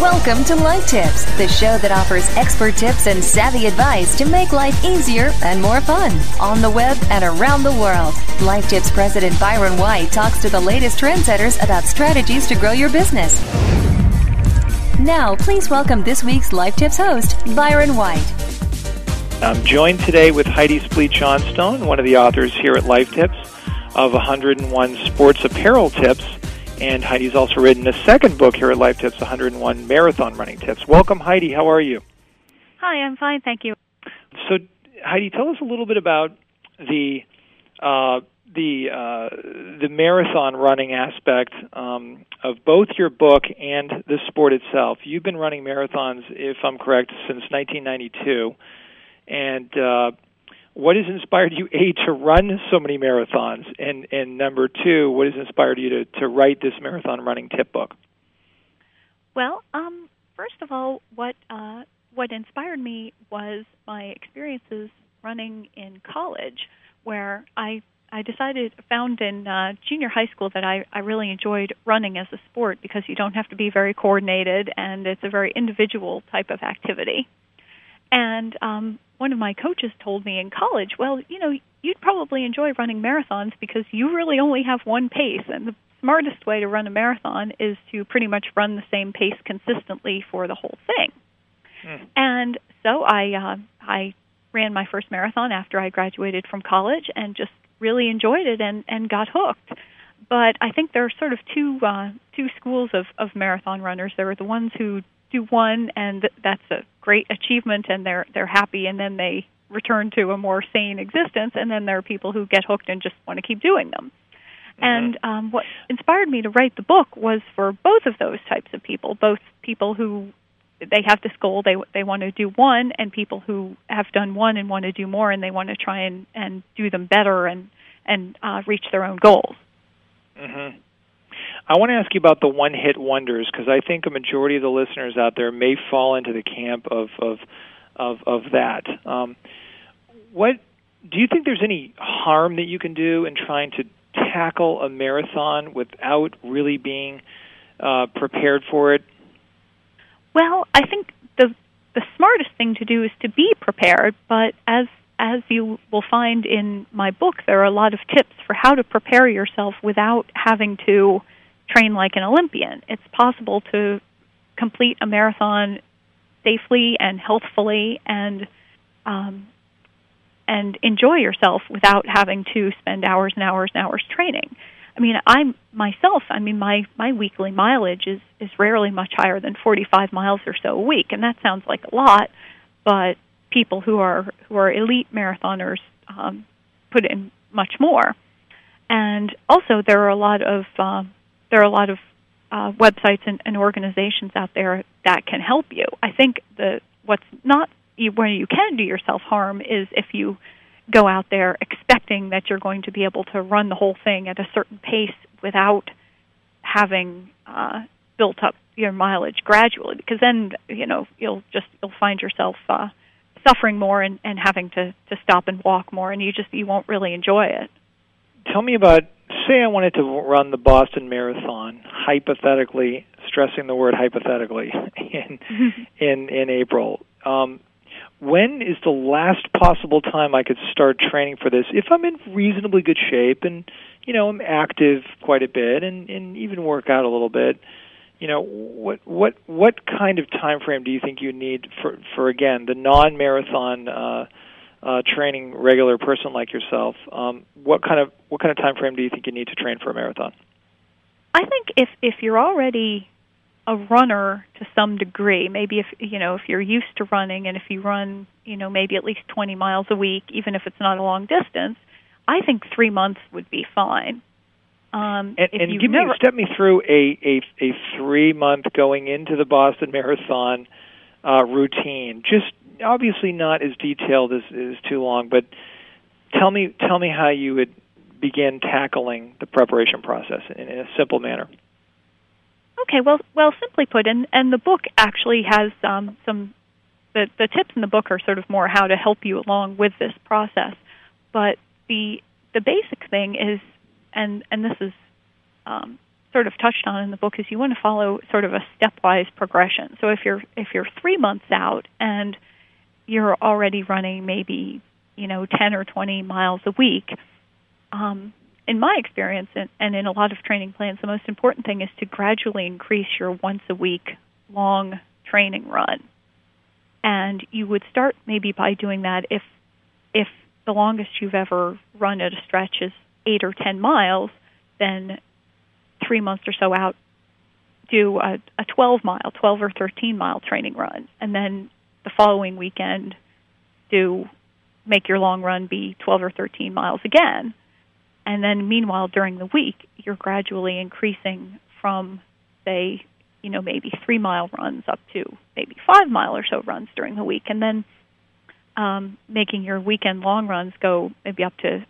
Welcome to Life Tips, the show that offers expert tips and savvy advice to make life easier and more fun on the web and around the world. Life Tips President Byron White talks to the latest trendsetters about strategies to grow your business. Now, please welcome this week's Life Tips host, Byron White. I'm joined today with Heidi Spleet Johnstone, one of the authors here at Life Tips of 101 Sports Apparel Tips and Heidi's also written a second book here at Life Tips 101 Marathon Running Tips. Welcome, Heidi. How are you? Hi, I'm fine, thank you. So, Heidi, tell us a little bit about the uh, the uh, the marathon running aspect um, of both your book and the sport itself. You've been running marathons, if I'm correct, since 1992, and uh, what has inspired you a to run so many marathons and and number two what has inspired you to to write this marathon running tip book well um first of all what uh what inspired me was my experiences running in college where i I decided found in uh, junior high school that I, I really enjoyed running as a sport because you don't have to be very coordinated and it's a very individual type of activity. And um, one of my coaches told me in college, well, you know, you'd probably enjoy running marathons because you really only have one pace, and the smartest way to run a marathon is to pretty much run the same pace consistently for the whole thing. Mm. And so I uh, I ran my first marathon after I graduated from college, and just really enjoyed it and and got hooked. But I think there are sort of two uh, two schools of, of marathon runners. There are the ones who one, and that's a great achievement, and they're they're happy, and then they return to a more sane existence. And then there are people who get hooked and just want to keep doing them. Mm-hmm. And um, what inspired me to write the book was for both of those types of people, both people who they have this goal they they want to do one, and people who have done one and want to do more, and they want to try and and do them better and and uh, reach their own goals. Mm-hmm. I want to ask you about the one hit wonders because I think a majority of the listeners out there may fall into the camp of of of, of that. Um, what do you think there's any harm that you can do in trying to tackle a marathon without really being uh, prepared for it? Well, I think the the smartest thing to do is to be prepared, but as as you will find in my book, there are a lot of tips for how to prepare yourself without having to train like an Olympian. It's possible to complete a marathon safely and healthfully and um, and enjoy yourself without having to spend hours and hours and hours training. I mean, I'm myself. I mean, my my weekly mileage is is rarely much higher than 45 miles or so a week, and that sounds like a lot, but people who are who are elite marathoners um, put in much more. And also, there are a lot of um, there are a lot of uh, websites and, and organizations out there that can help you. I think the what's not where you can do yourself harm is if you go out there expecting that you're going to be able to run the whole thing at a certain pace without having uh, built up your mileage gradually, because then you know you'll just you'll find yourself uh, suffering more and, and having to to stop and walk more, and you just you won't really enjoy it. Tell me about say I wanted to run the Boston Marathon, hypothetically, stressing the word hypothetically, in in in April. Um, when is the last possible time I could start training for this? If I'm in reasonably good shape and you know I'm active quite a bit and and even work out a little bit, you know what what what kind of time frame do you think you need for for again the non-marathon uh, uh, training regular person like yourself, um, what kind of what kind of time frame do you think you need to train for a marathon? I think if if you're already a runner to some degree, maybe if you know if you're used to running and if you run, you know, maybe at least 20 miles a week, even if it's not a long distance, I think three months would be fine. Um, and and give never... me step me through a a, a three month going into the Boston Marathon uh, routine. Just obviously not as detailed as is too long, but tell me tell me how you would begin tackling the preparation process in, in a simple manner. Okay, well, well, simply put, and and the book actually has um, some the the tips in the book are sort of more how to help you along with this process, but the the basic thing is, and and this is um, sort of touched on in the book is you want to follow sort of a stepwise progression. So if you're if you're three months out and you're already running maybe you know 10 or 20 miles a week, um, in my experience and, and in a lot of training plans, the most important thing is to gradually increase your once a week long training run. And you would start maybe by doing that if if the longest you've ever run at a stretch is eight or ten miles, then three months or so out, do a, a 12 mile, 12 or 13 mile training run, and then the following weekend, do make your long run be 12 or 13 miles again. And then, meanwhile, during the week, you're gradually increasing from, say, you know, maybe three mile runs up to maybe five mile or so runs during the week, and then um, making your weekend long runs go maybe up to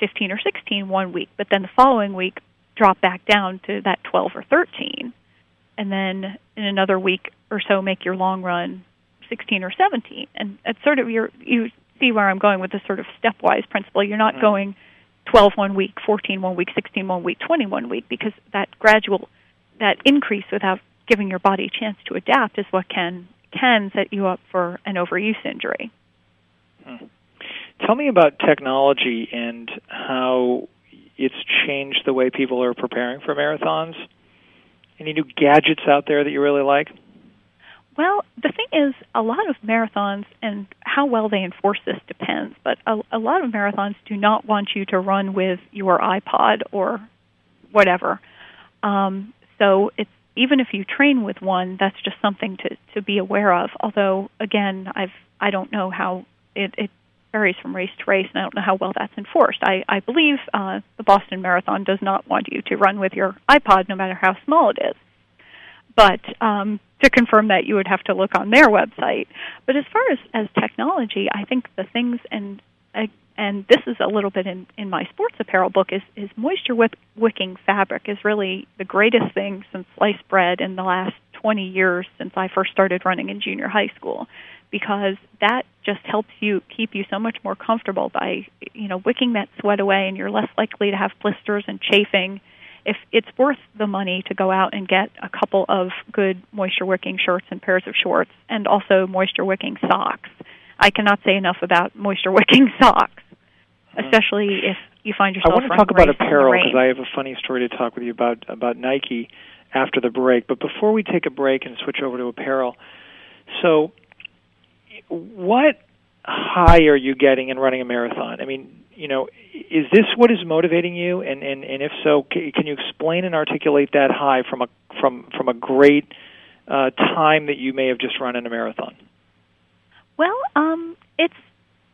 15 or 16 one week, but then the following week drop back down to that 12 or 13, and then in another week or so make your long run 16 or 17. And it's sort of your you see where I'm going with this sort of stepwise principle. You're not mm-hmm. going 12 one week, 14 one week, 16 one week, 21 week because that gradual that increase without giving your body a chance to adapt is what can can set you up for an overuse injury. Hmm. Tell me about technology and how it's changed the way people are preparing for marathons. Any new gadgets out there that you really like? Well, the thing is, a lot of marathons and how well they enforce this depends, but a, a lot of marathons do not want you to run with your iPod or whatever. Um, so it's even if you train with one, that's just something to to be aware of. Although, again, I've I don't know how it, it varies from race to race, and I don't know how well that's enforced. I, I believe uh, the Boston Marathon does not want you to run with your iPod, no matter how small it is. But um, to confirm that, you would have to look on their website. But as far as, as technology, I think the things and uh, and this is a little bit in, in my sports apparel book is, is moisture wicking fabric is really the greatest thing since sliced bread in the last 20 years since I first started running in junior high school because that just helps you keep you so much more comfortable by you know wicking that sweat away and you're less likely to have blisters and chafing if it's worth the money to go out and get a couple of good moisture wicking shirts and pairs of shorts and also moisture wicking socks i cannot say enough about moisture wicking socks hmm. especially if you find yourself I want to talk about apparel because I have a funny story to talk with you about about Nike after the break. But before we take a break and switch over to apparel, so what high are you getting in running a marathon? I mean, you know, is this what is motivating you? And and, and if so, can you explain and articulate that high from a from from a great uh, time that you may have just run in a marathon? Well, um, it's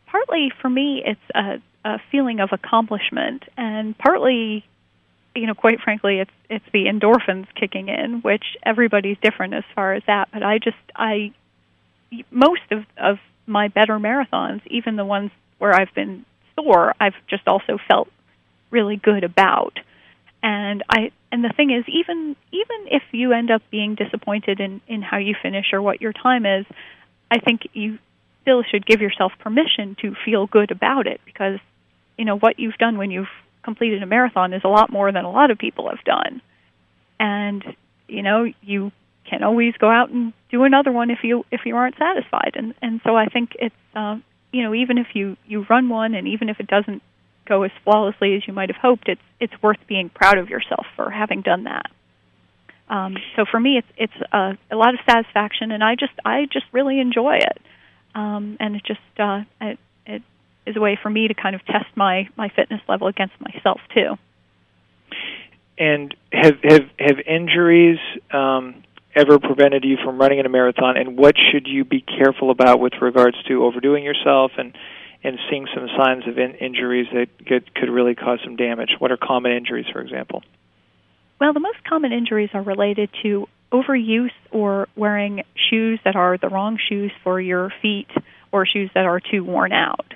partly for me. It's a, a feeling of accomplishment, and partly you know, quite frankly, it's it's the endorphins kicking in, which everybody's different as far as that. But I just I most of of my better marathons, even the ones where I've been sore, I've just also felt really good about. And I and the thing is even even if you end up being disappointed in in how you finish or what your time is, I think you still should give yourself permission to feel good about it because you know what you've done when you've completed a marathon is a lot more than a lot of people have done. And you know, you can always go out and do another one if you if you aren't satisfied. And and so I think it's uh, you know even if you you run one and even if it doesn't go as flawlessly as you might have hoped, it's it's worth being proud of yourself for having done that. Um, so for me, it's it's a, a lot of satisfaction, and I just I just really enjoy it. Um, and it just uh, it, it is a way for me to kind of test my my fitness level against myself too. And have have have injuries um, ever prevented you from running in a marathon, and what should you be careful about with regards to overdoing yourself and and seeing some signs of in- injuries that could, could really cause some damage? What are common injuries, for example? Well, the most common injuries are related to overuse or wearing shoes that are the wrong shoes for your feet or shoes that are too worn out.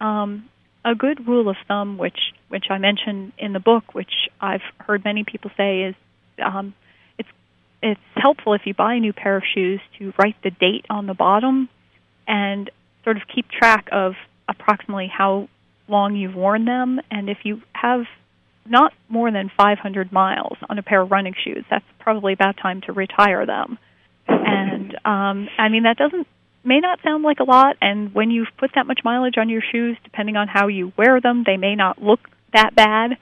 Um, a good rule of thumb, which which I mention in the book, which I've heard many people say, is um, it's helpful if you buy a new pair of shoes to write the date on the bottom and sort of keep track of approximately how long you've worn them. And if you have not more than 500 miles on a pair of running shoes. That's probably about time to retire them. And um, I mean that doesn't may not sound like a lot. And when you've put that much mileage on your shoes, depending on how you wear them, they may not look that bad.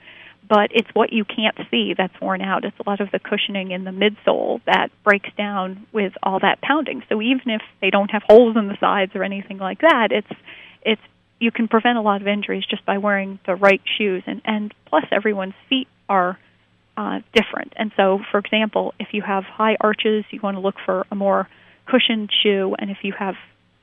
But it's what you can't see that's worn out. It's a lot of the cushioning in the midsole that breaks down with all that pounding. So even if they don't have holes in the sides or anything like that, it's it's you can prevent a lot of injuries just by wearing the right shoes and and plus everyone's feet are uh, different and so for example if you have high arches you want to look for a more cushioned shoe and if you have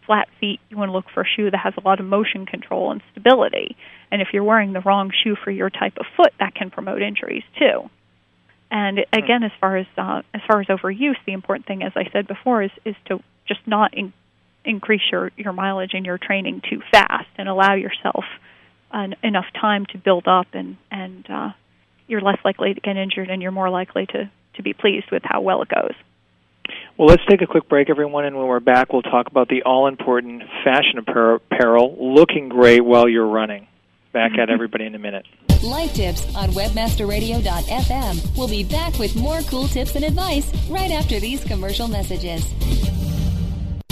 flat feet you want to look for a shoe that has a lot of motion control and stability. And if you're wearing the wrong shoe for your type of foot that can promote injuries too. And again as far as uh, as far as overuse the important thing as i said before is is to just not in, increase your, your mileage and your training too fast and allow yourself an, enough time to build up and, and uh, you're less likely to get injured and you're more likely to, to be pleased with how well it goes. Well, let's take a quick break, everyone, and when we're back, we'll talk about the all important fashion apparel looking great while you're running. Back at everybody in a minute. Life Tips on WebmasterRadio.fm. We'll be back with more cool tips and advice right after these commercial messages.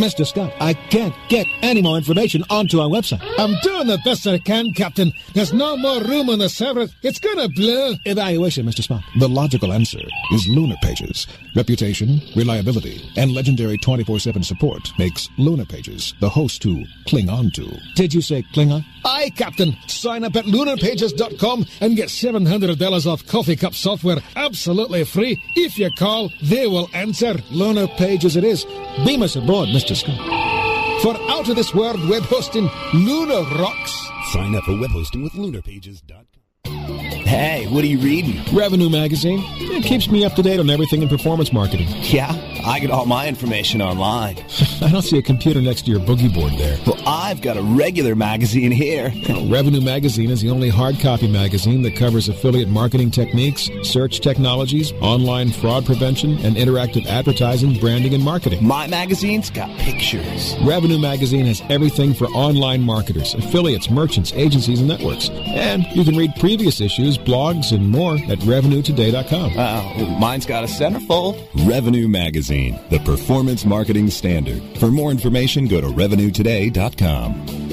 Mr. Scott, I can't get any more information onto our website. I'm doing the best I can, Captain. There's no more room on the server. It's gonna blow. Evaluation, Mr. Spock. The logical answer is Lunar Pages. Reputation, reliability, and legendary 24-7 support makes Lunar Pages the host to cling on to. Did you say Klingon? Aye, Captain. Sign up at lunarpages.com and get $700 off coffee cup software absolutely free. If you call, they will answer. Lunar Pages it is. Beam us aboard, Mr. Scott. For out of this world web hosting, Lunar rocks. Sign up for web hosting with lunarpages.com. Hey, what are you reading? Revenue Magazine. It keeps me up to date on everything in performance marketing. Yeah, I get all my information online. I don't see a computer next to your boogie board there. Well, I've got a regular magazine here. Revenue Magazine is the only hard copy magazine that covers affiliate marketing techniques, search technologies, online fraud prevention, and interactive advertising, branding, and marketing. My magazine's got pictures. Revenue Magazine has everything for online marketers, affiliates, merchants, agencies, and networks. And you can read previous issues, blogs, and more at RevenueToday.com. Uh, mine's got a centerfold. Revenue Magazine, the performance marketing standard. For more information, go to RevenueToday.com. We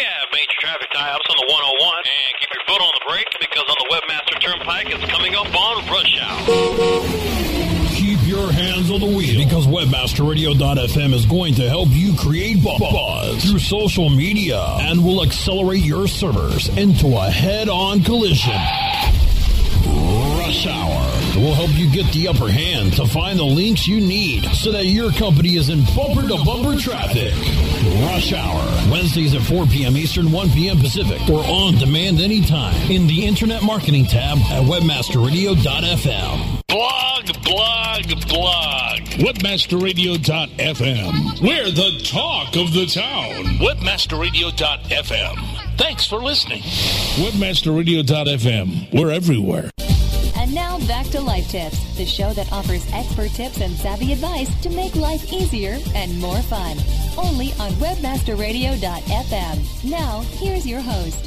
have major traffic tie-ups on the 101, and keep your foot on the brake because on the Webmaster Turnpike, it's coming up on rush hour Keep your hands on the wheel because webmasterradio.fm is going to help you create buzz through social media and will accelerate your servers into a head-on collision. Rush Hour will help you get the upper hand to find the links you need so that your company is in bumper to bumper traffic. Rush Hour, Wednesdays at 4 p.m. Eastern, 1 p.m. Pacific, or on demand anytime in the Internet Marketing tab at webmasterradio.fm. Blog, blog, blog. Webmasterradio.fm. We're the talk of the town. Webmasterradio.fm. Thanks for listening. Webmasterradio.fm. We're everywhere. Back to Life Tips, the show that offers expert tips and savvy advice to make life easier and more fun. Only on WebmasterRadio.fm. Now, here's your host.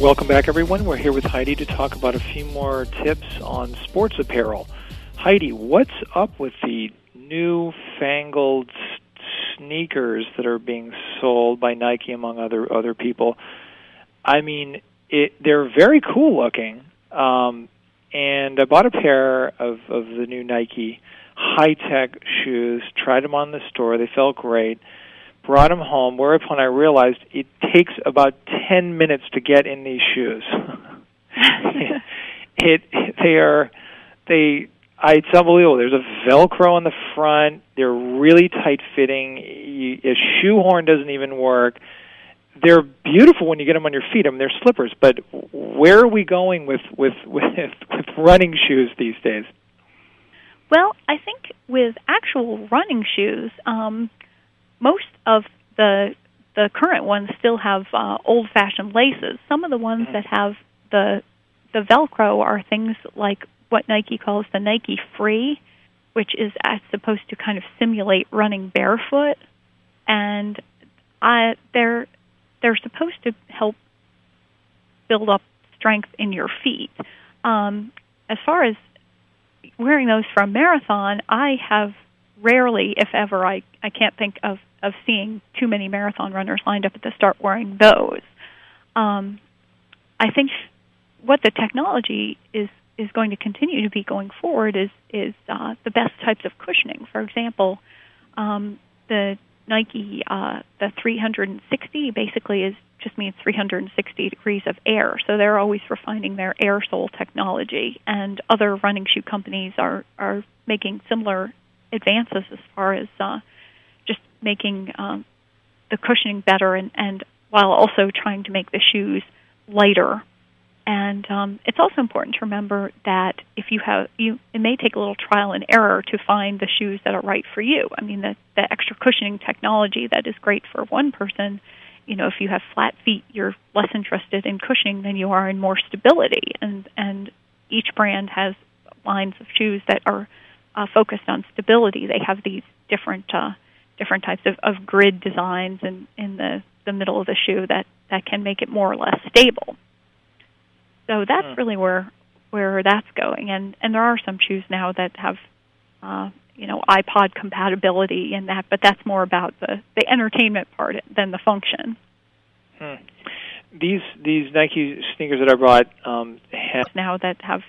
Welcome back, everyone. We're here with Heidi to talk about a few more tips on sports apparel. Heidi, what's up with the new fangled sneakers that are being sold by Nike, among other other people? I mean, it, they're very cool looking, um, and I bought a pair of of the new Nike high tech shoes. Tried them on the store; they felt great brought them home, whereupon I realized it takes about 10 minutes to get in these shoes. it, they are, they, I, it's unbelievable. There's a Velcro on the front. They're really tight fitting. A shoehorn doesn't even work. They're beautiful when you get them on your feet. I mean, they're slippers, but where are we going with with with, with running shoes these days? Well, I think with actual running shoes, um, most of the the current ones still have uh, old-fashioned laces. Some of the ones mm-hmm. that have the the Velcro are things like what Nike calls the Nike Free, which is uh, supposed to kind of simulate running barefoot, and I, they're they're supposed to help build up strength in your feet. Um, as far as wearing those for a marathon, I have rarely, if ever, I, I can't think of, of seeing too many marathon runners lined up at the start wearing those. Um, I think what the technology is is going to continue to be going forward is is uh, the best types of cushioning. For example, um, the Nike uh, the 360 basically is just means 360 degrees of air. So they're always refining their air sole technology, and other running shoe companies are are making similar advances as far as uh, just making um, the cushioning better, and, and while also trying to make the shoes lighter. And um, it's also important to remember that if you have you, it may take a little trial and error to find the shoes that are right for you. I mean, the the extra cushioning technology that is great for one person you know, if you have flat feet, you're less interested in cushioning than you are in more stability. And and each brand has lines of shoes that are uh, focused on stability. They have these different uh, different types of, of grid designs in, in the, the middle of the shoe that, that can make it more or less stable. So that's mm. really where where that's going. And and there are some shoes now that have uh, you know iPod compatibility and that, but that's more about the the entertainment part than the function. Hmm. These these Nike sneakers that I brought um, have now that have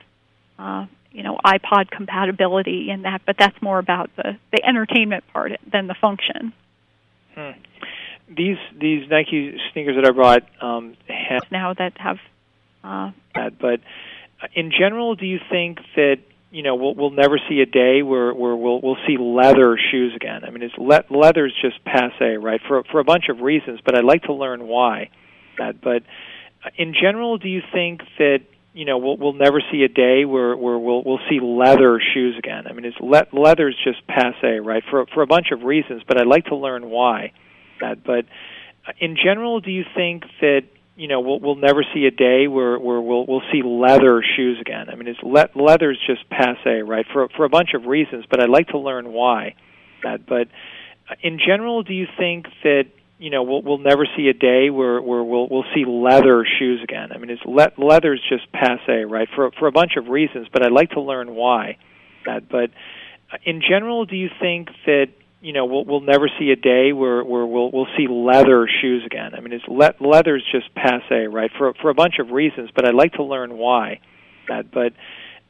uh, you know iPod compatibility and that, but that's more about the the entertainment part than the function. Hmm. These these Nike sneakers that I brought um, have now that have uh, that, but uh, in general, do you think that you know we'll we'll never see a day where where we'll we'll see leather shoes again. I mean, it's le- leather's just passe, right? For for a bunch of reasons, but I'd like to learn why. That, but uh, in general, do you think that you know we'll we'll never see a day where where we'll we'll see leather shoes again? I mean, it's le- leather's just passe, right? For for a bunch of reasons, but I'd like to learn why. That, but uh, in general, do you think that you know we'll we'll never see a day where where we'll we'll see leather shoes again. I mean, it's le- leather's just passe, right? For for a bunch of reasons, but I'd like to learn why. That, but uh, in general, do you think that you know we'll we'll never see a day where where we'll we'll see leather shoes again? I mean, it's le- leather's just passe, right? For for a bunch of reasons, but I'd like to learn why. That, but uh, in general, do you think that you know we'll we'll never see a day where where we'll we'll see leather shoes again. I mean, it's le- leather's just passe, right? For for a bunch of reasons, but I'd like to learn why. That, but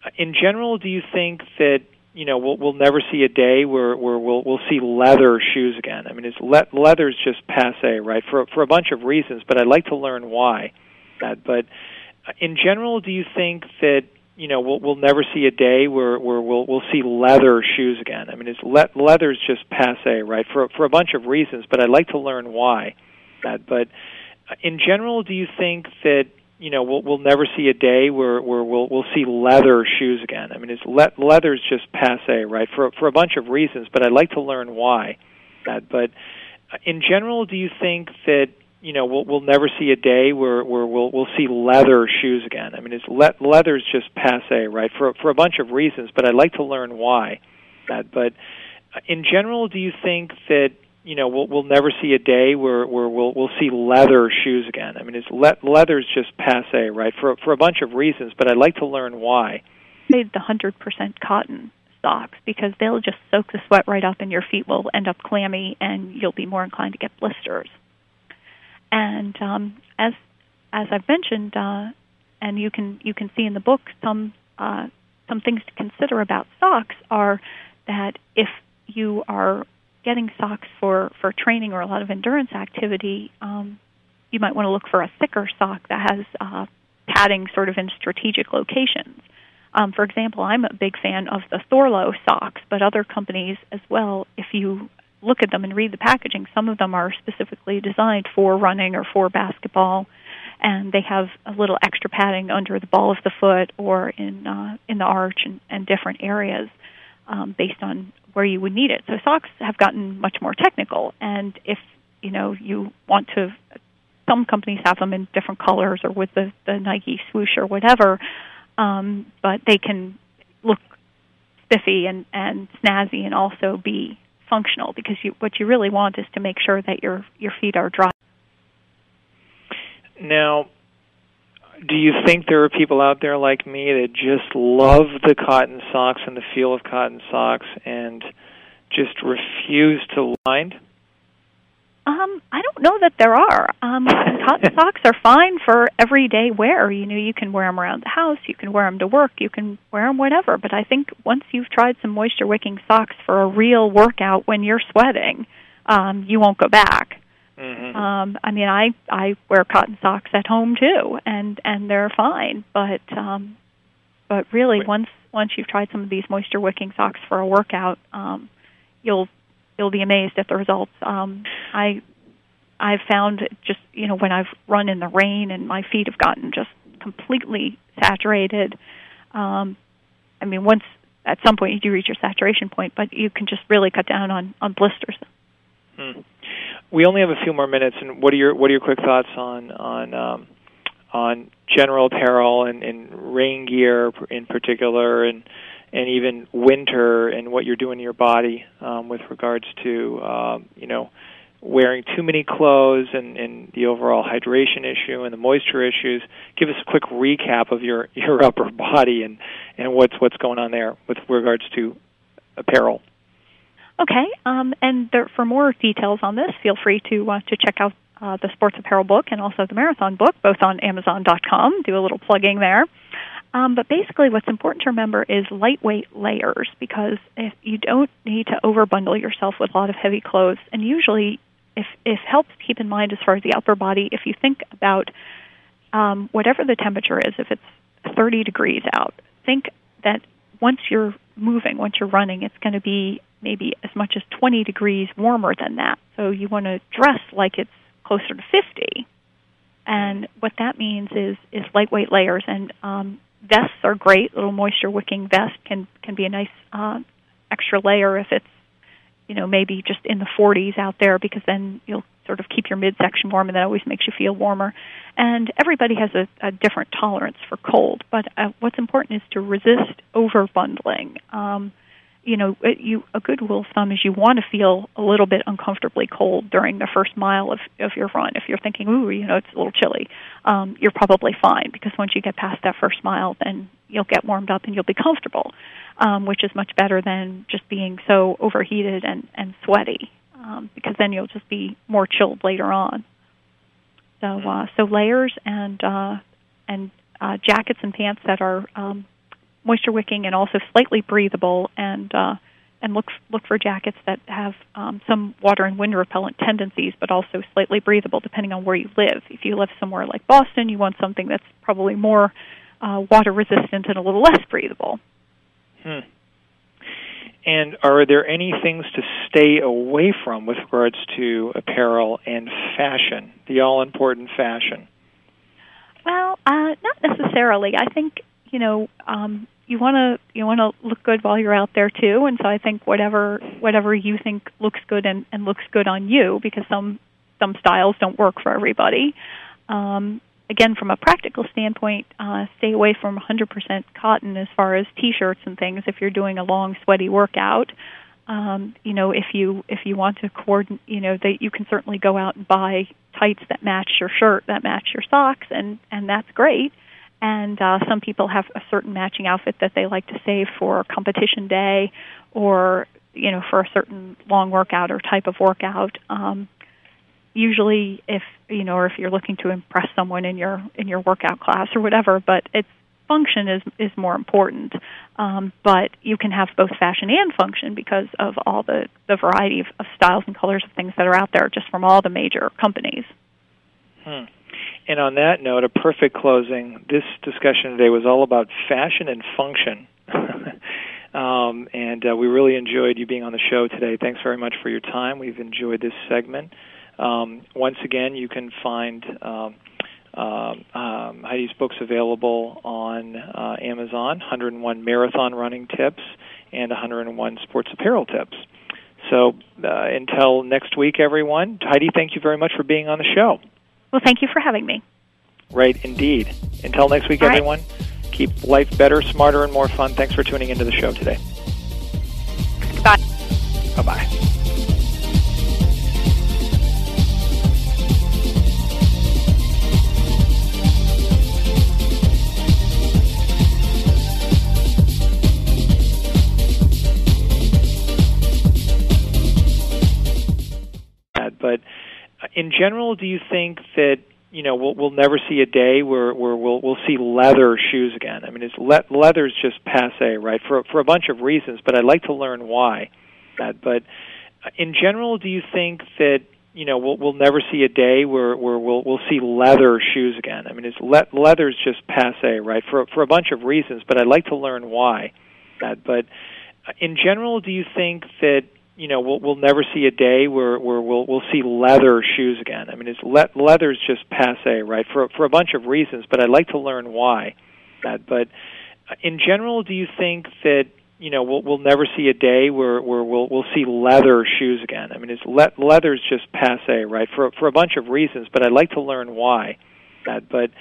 uh, in general, do you think that you know we'll we'll never see a day where where we'll we'll see leather shoes again? I mean, it's le- leather's just passe, right? For for a bunch of reasons, but I'd like to learn why. That, but uh, in general, do you think that you know we'll we'll never see a day where where we'll we'll see leather shoes again. I mean, it's le- leather's just passe, right? For for a bunch of reasons, but I'd like to learn why. That, but uh, in general, do you think that you know we'll we'll never see a day where where we'll we'll see leather shoes again? I mean, it's le- leather's just passe, right? For for a bunch of reasons, but I'd like to learn why. That, but uh, in general, do you think that you know we'll we'll never see a day where where we'll we'll see leather shoes again. I mean, it's le- leather's just passe, right? For for a bunch of reasons, but I'd like to learn why. That, but uh, in general, do you think that you know we'll we'll never see a day where where we'll we'll see leather shoes again? I mean, it's le- leather's just passe, right? For for a bunch of reasons, but I'd like to learn why. Made the hundred percent cotton socks because they'll just soak the sweat right up, and your feet will end up clammy, and you'll be more inclined to get blisters. And um, as as I've mentioned, uh, and you can you can see in the book some uh, some things to consider about socks are that if you are getting socks for for training or a lot of endurance activity, um, you might want to look for a thicker sock that has uh, padding sort of in strategic locations. Um, for example, I'm a big fan of the Thorlo socks, but other companies as well. If you look at them and read the packaging, some of them are specifically designed for running or for basketball, and they have a little extra padding under the ball of the foot or in uh, in the arch and, and different areas um, based on where you would need it. So socks have gotten much more technical, and if you know you want to, some companies have them in different colors or with the the Nike swoosh or whatever, um, but they can look spiffy and and snazzy and also be functional because you, what you really want is to make sure that your your feet are dry. Now, do you think there are people out there like me that just love the cotton socks and the feel of cotton socks and just refuse to wind? Um, I don't know that there are. Um, cotton socks are fine for everyday wear. You know, you can wear them around the house, you can wear them to work, you can wear them whatever. But I think once you've tried some moisture wicking socks for a real workout when you're sweating, um, you won't go back. Mm-hmm. Um, I mean, I I wear cotton socks at home too, and and they're fine. But um, but really, Wait. once once you've tried some of these moisture wicking socks for a workout, um, you'll you'll be amazed at the results. Um, I I've found just you know when I've run in the rain and my feet have gotten just completely saturated. Um, I mean, once at some point you do reach your saturation point, but you can just really cut down on on blisters. Hmm. We only have a few more minutes, and what are your what are your quick thoughts on on um, on general apparel and, and rain gear in particular, and and even winter, and what you're doing to your body um, with regards to um, you know wearing too many clothes and, and the overall hydration issue and the moisture issues. Give us a quick recap of your your upper body and and what's what's going on there with regards to apparel. Okay, um, and there, for more details on this, feel free to uh, to check out uh, the sports apparel book and also the marathon book, both on Amazon.com. Do a little plugging there. Um, but basically, what's important to remember is lightweight layers because if you don't need to overbundle yourself with a lot of heavy clothes, and usually, if if helps keep in mind as far as the upper body, if you think about um, whatever the temperature is, if it's 30 degrees out, think that once you're moving, once you're running, it's going to be maybe as much as 20 degrees warmer than that. So you want to dress like it's closer to 50. And what that means is is lightweight layers and um, vests are great. Little moisture wicking vest can can be a nice uh, extra layer if it's you know maybe just in the 40s out there because then you'll sort of keep your midsection warm and that always makes you feel warmer. And everybody has a, a different tolerance for cold, but uh, what's important is to resist over bundling. Um, you know, it, you a good rule of thumb is you want to feel a little bit uncomfortably cold during the first mile of of your run. If you're thinking, ooh, you know, it's a little chilly, um, you're probably fine because once you get past that first mile, then you'll get warmed up and you'll be comfortable, um, which is much better than just being so overheated and and sweaty, um, because then you'll just be more chilled later on. So uh, so layers and uh, and uh, jackets and pants that are um, moisture wicking and also slightly breathable and uh, and look look for jackets that have um, some water and wind repellent tendencies, but also slightly breathable depending on where you live. If you live somewhere like Boston, you want something that's probably more uh, water resistant and a little less breathable. Hmm. And are there any things to stay away from with regards to apparel and fashion, the all important fashion? Well, uh, not necessarily. I think you know um, you want to you want to look good while you're out there too, and so I think whatever whatever you think looks good and, and looks good on you, because some some styles don't work for everybody. Um, again, from a practical standpoint, uh, stay away from 100% cotton as far as t-shirts and things. If you're doing a long, sweaty workout, um, you know, if you if you want to coordinate, you know, that you can certainly go out and buy tights that match your shirt, that match your socks, and and that's great. And uh, some people have a certain matching outfit that they like to save for competition day, or you know, for a certain long workout or type of workout. Um, usually if you know or if you're looking to impress someone in your in your workout class or whatever but its function is is more important um, but you can have both fashion and function because of all the the variety of, of styles and colors of things that are out there just from all the major companies hmm. And on that note a perfect closing this discussion today was all about fashion and function um, and uh, we really enjoyed you being on the show today. Thanks very much for your time. We've enjoyed this segment. Um, once again, you can find um, uh, Heidi's books available on uh, Amazon 101 Marathon Running Tips and 101 Sports Apparel Tips. So uh, until next week, everyone, Heidi, thank you very much for being on the show. Well, thank you for having me. Right, indeed. Until next week, All right. everyone, keep life better, smarter, and more fun. Thanks for tuning into the show today. Bye. Bye bye. In general, do you think that you know we'll, we'll never see a day where, where we'll we'll see leather shoes again? I mean, it's le- leather's just passe, right? For for a bunch of reasons, but I'd like to learn why. That, but uh, in general, do you think that you know we'll we'll never see a day where where we'll we'll see leather shoes again? I mean, it's le- leather's just passe, right? For for a bunch of reasons, but I'd like to learn why. That, but uh, in general, do you think that you know we'll we'll never see a day where where we'll we'll see leather shoes again? I mean, it's le- leather's just passe, right? For for a bunch of reasons, but I'd like to learn why. That, but uh, in general, do you think that you know we'll we'll never see a day where where we'll we'll see leather shoes again? I mean, it's le- leather's just passe, right? For for a bunch of reasons, but I'd like to learn why. That, but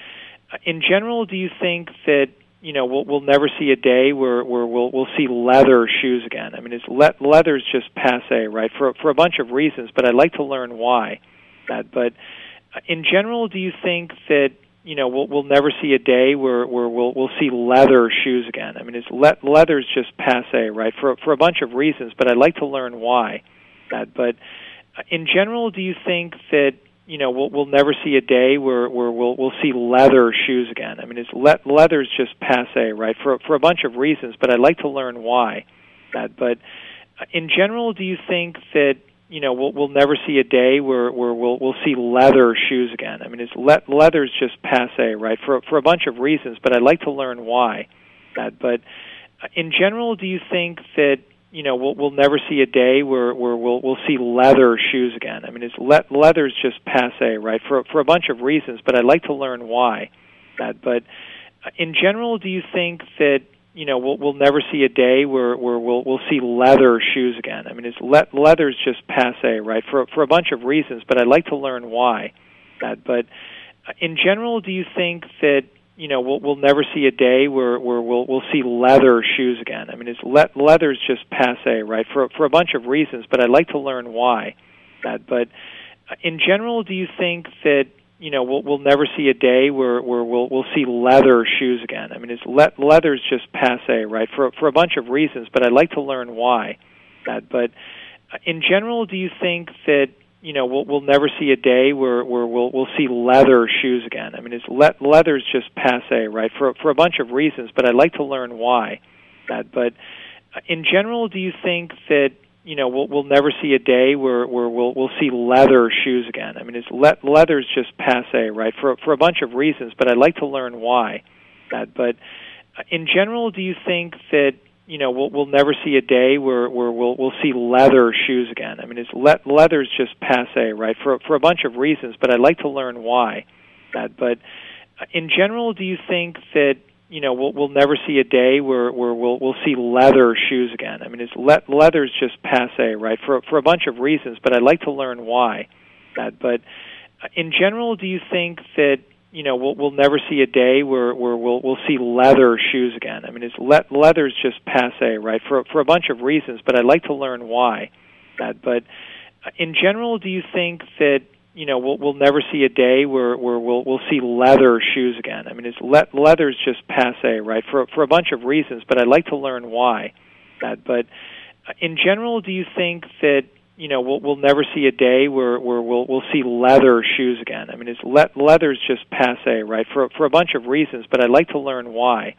uh, in general, do you think that you know we'll we'll never see a day where where we'll we'll see leather shoes again? I mean, it's le- leather's just passe, right? For for a bunch of reasons, but I'd like to learn why. That, but uh, in general, do you think that you know we'll we'll never see a day where where we'll we'll see leather shoes again? I mean, it's le- leather's just passe, right? For for a bunch of reasons, but I'd like to learn why. That, but uh, in general, do you think that you know we'll we'll never see a day where where we'll we'll see leather shoes again? I mean, it's le- leather's just passe, right? For for a bunch of reasons, but I'd like to learn why. That, but in general, do you think that you know we'll we'll never see a day where where we'll we'll see leather shoes again? I mean, it's le- leather's just passe, right? For for a bunch of reasons, but I'd like to learn why. That, but in general, do you think that you know we'll we'll never see a day where where we'll we'll see leather shoes again? I mean, it's le- leather's just passe, right? For for a bunch of reasons, but I'd like to learn why. That, but uh, in general, do you think that you know we'll we'll never see a day where where we'll we'll see leather shoes again? I mean, it's le- leather's just passe, right? For for a bunch of reasons, but I'd like to learn why. That, but uh, in general, do you think that you know we'll we'll never see a day where where we'll we'll see leather shoes again? I mean, it's le- leather's just passe, right? For for a bunch of reasons, but I'd like to learn why. That, but in general, do you think that you know we'll we'll never see a day where where we'll we'll see leather shoes again? I mean, it's le- leather's just passe, right? For for a bunch of reasons, but I'd like to learn why. That, but in general, do you think that you know we'll we'll never see a day where where we'll we'll see leather shoes again? I mean, it's le- leather's just passe, right? For for a bunch of reasons, but I'd like to learn why. That, but uh, in general, do you think that you know we'll we'll never see a day where where we'll we'll see leather shoes again? I mean, it's le- leather's just passe, right? For for a bunch of reasons, but I'd like to learn why. That, but uh, in general, do you think that you know we'll we'll never see a day where where we'll we'll see leather shoes again? I mean, it's le- leather's just passe, right? For for a bunch of reasons, but I'd like to learn why. That, but uh, in general, do you think that you know we'll we'll never see a day where where we'll we'll see leather shoes again? I mean, it's le- leather's just passe, right? For for a bunch of reasons, but I'd like to learn why. That, but uh, in general, do you think that you know we'll we'll never see a day where where we'll we'll see leather shoes again? I mean, it's le- leather's just passe, right? For for a bunch of reasons, but I'd like to learn why. That, but uh, in general, do you think that you know we'll we'll never see a day where where we'll we'll see leather shoes again? I mean, it's le- leather's just passe, right? For for a bunch of reasons, but I'd like to learn why. That, but uh, in general, do you think that you know we'll we'll never see a day where where we'll we'll see leather shoes again? I mean, it's le- leather's just passe, right? For for a bunch of reasons, but I'd like to learn why.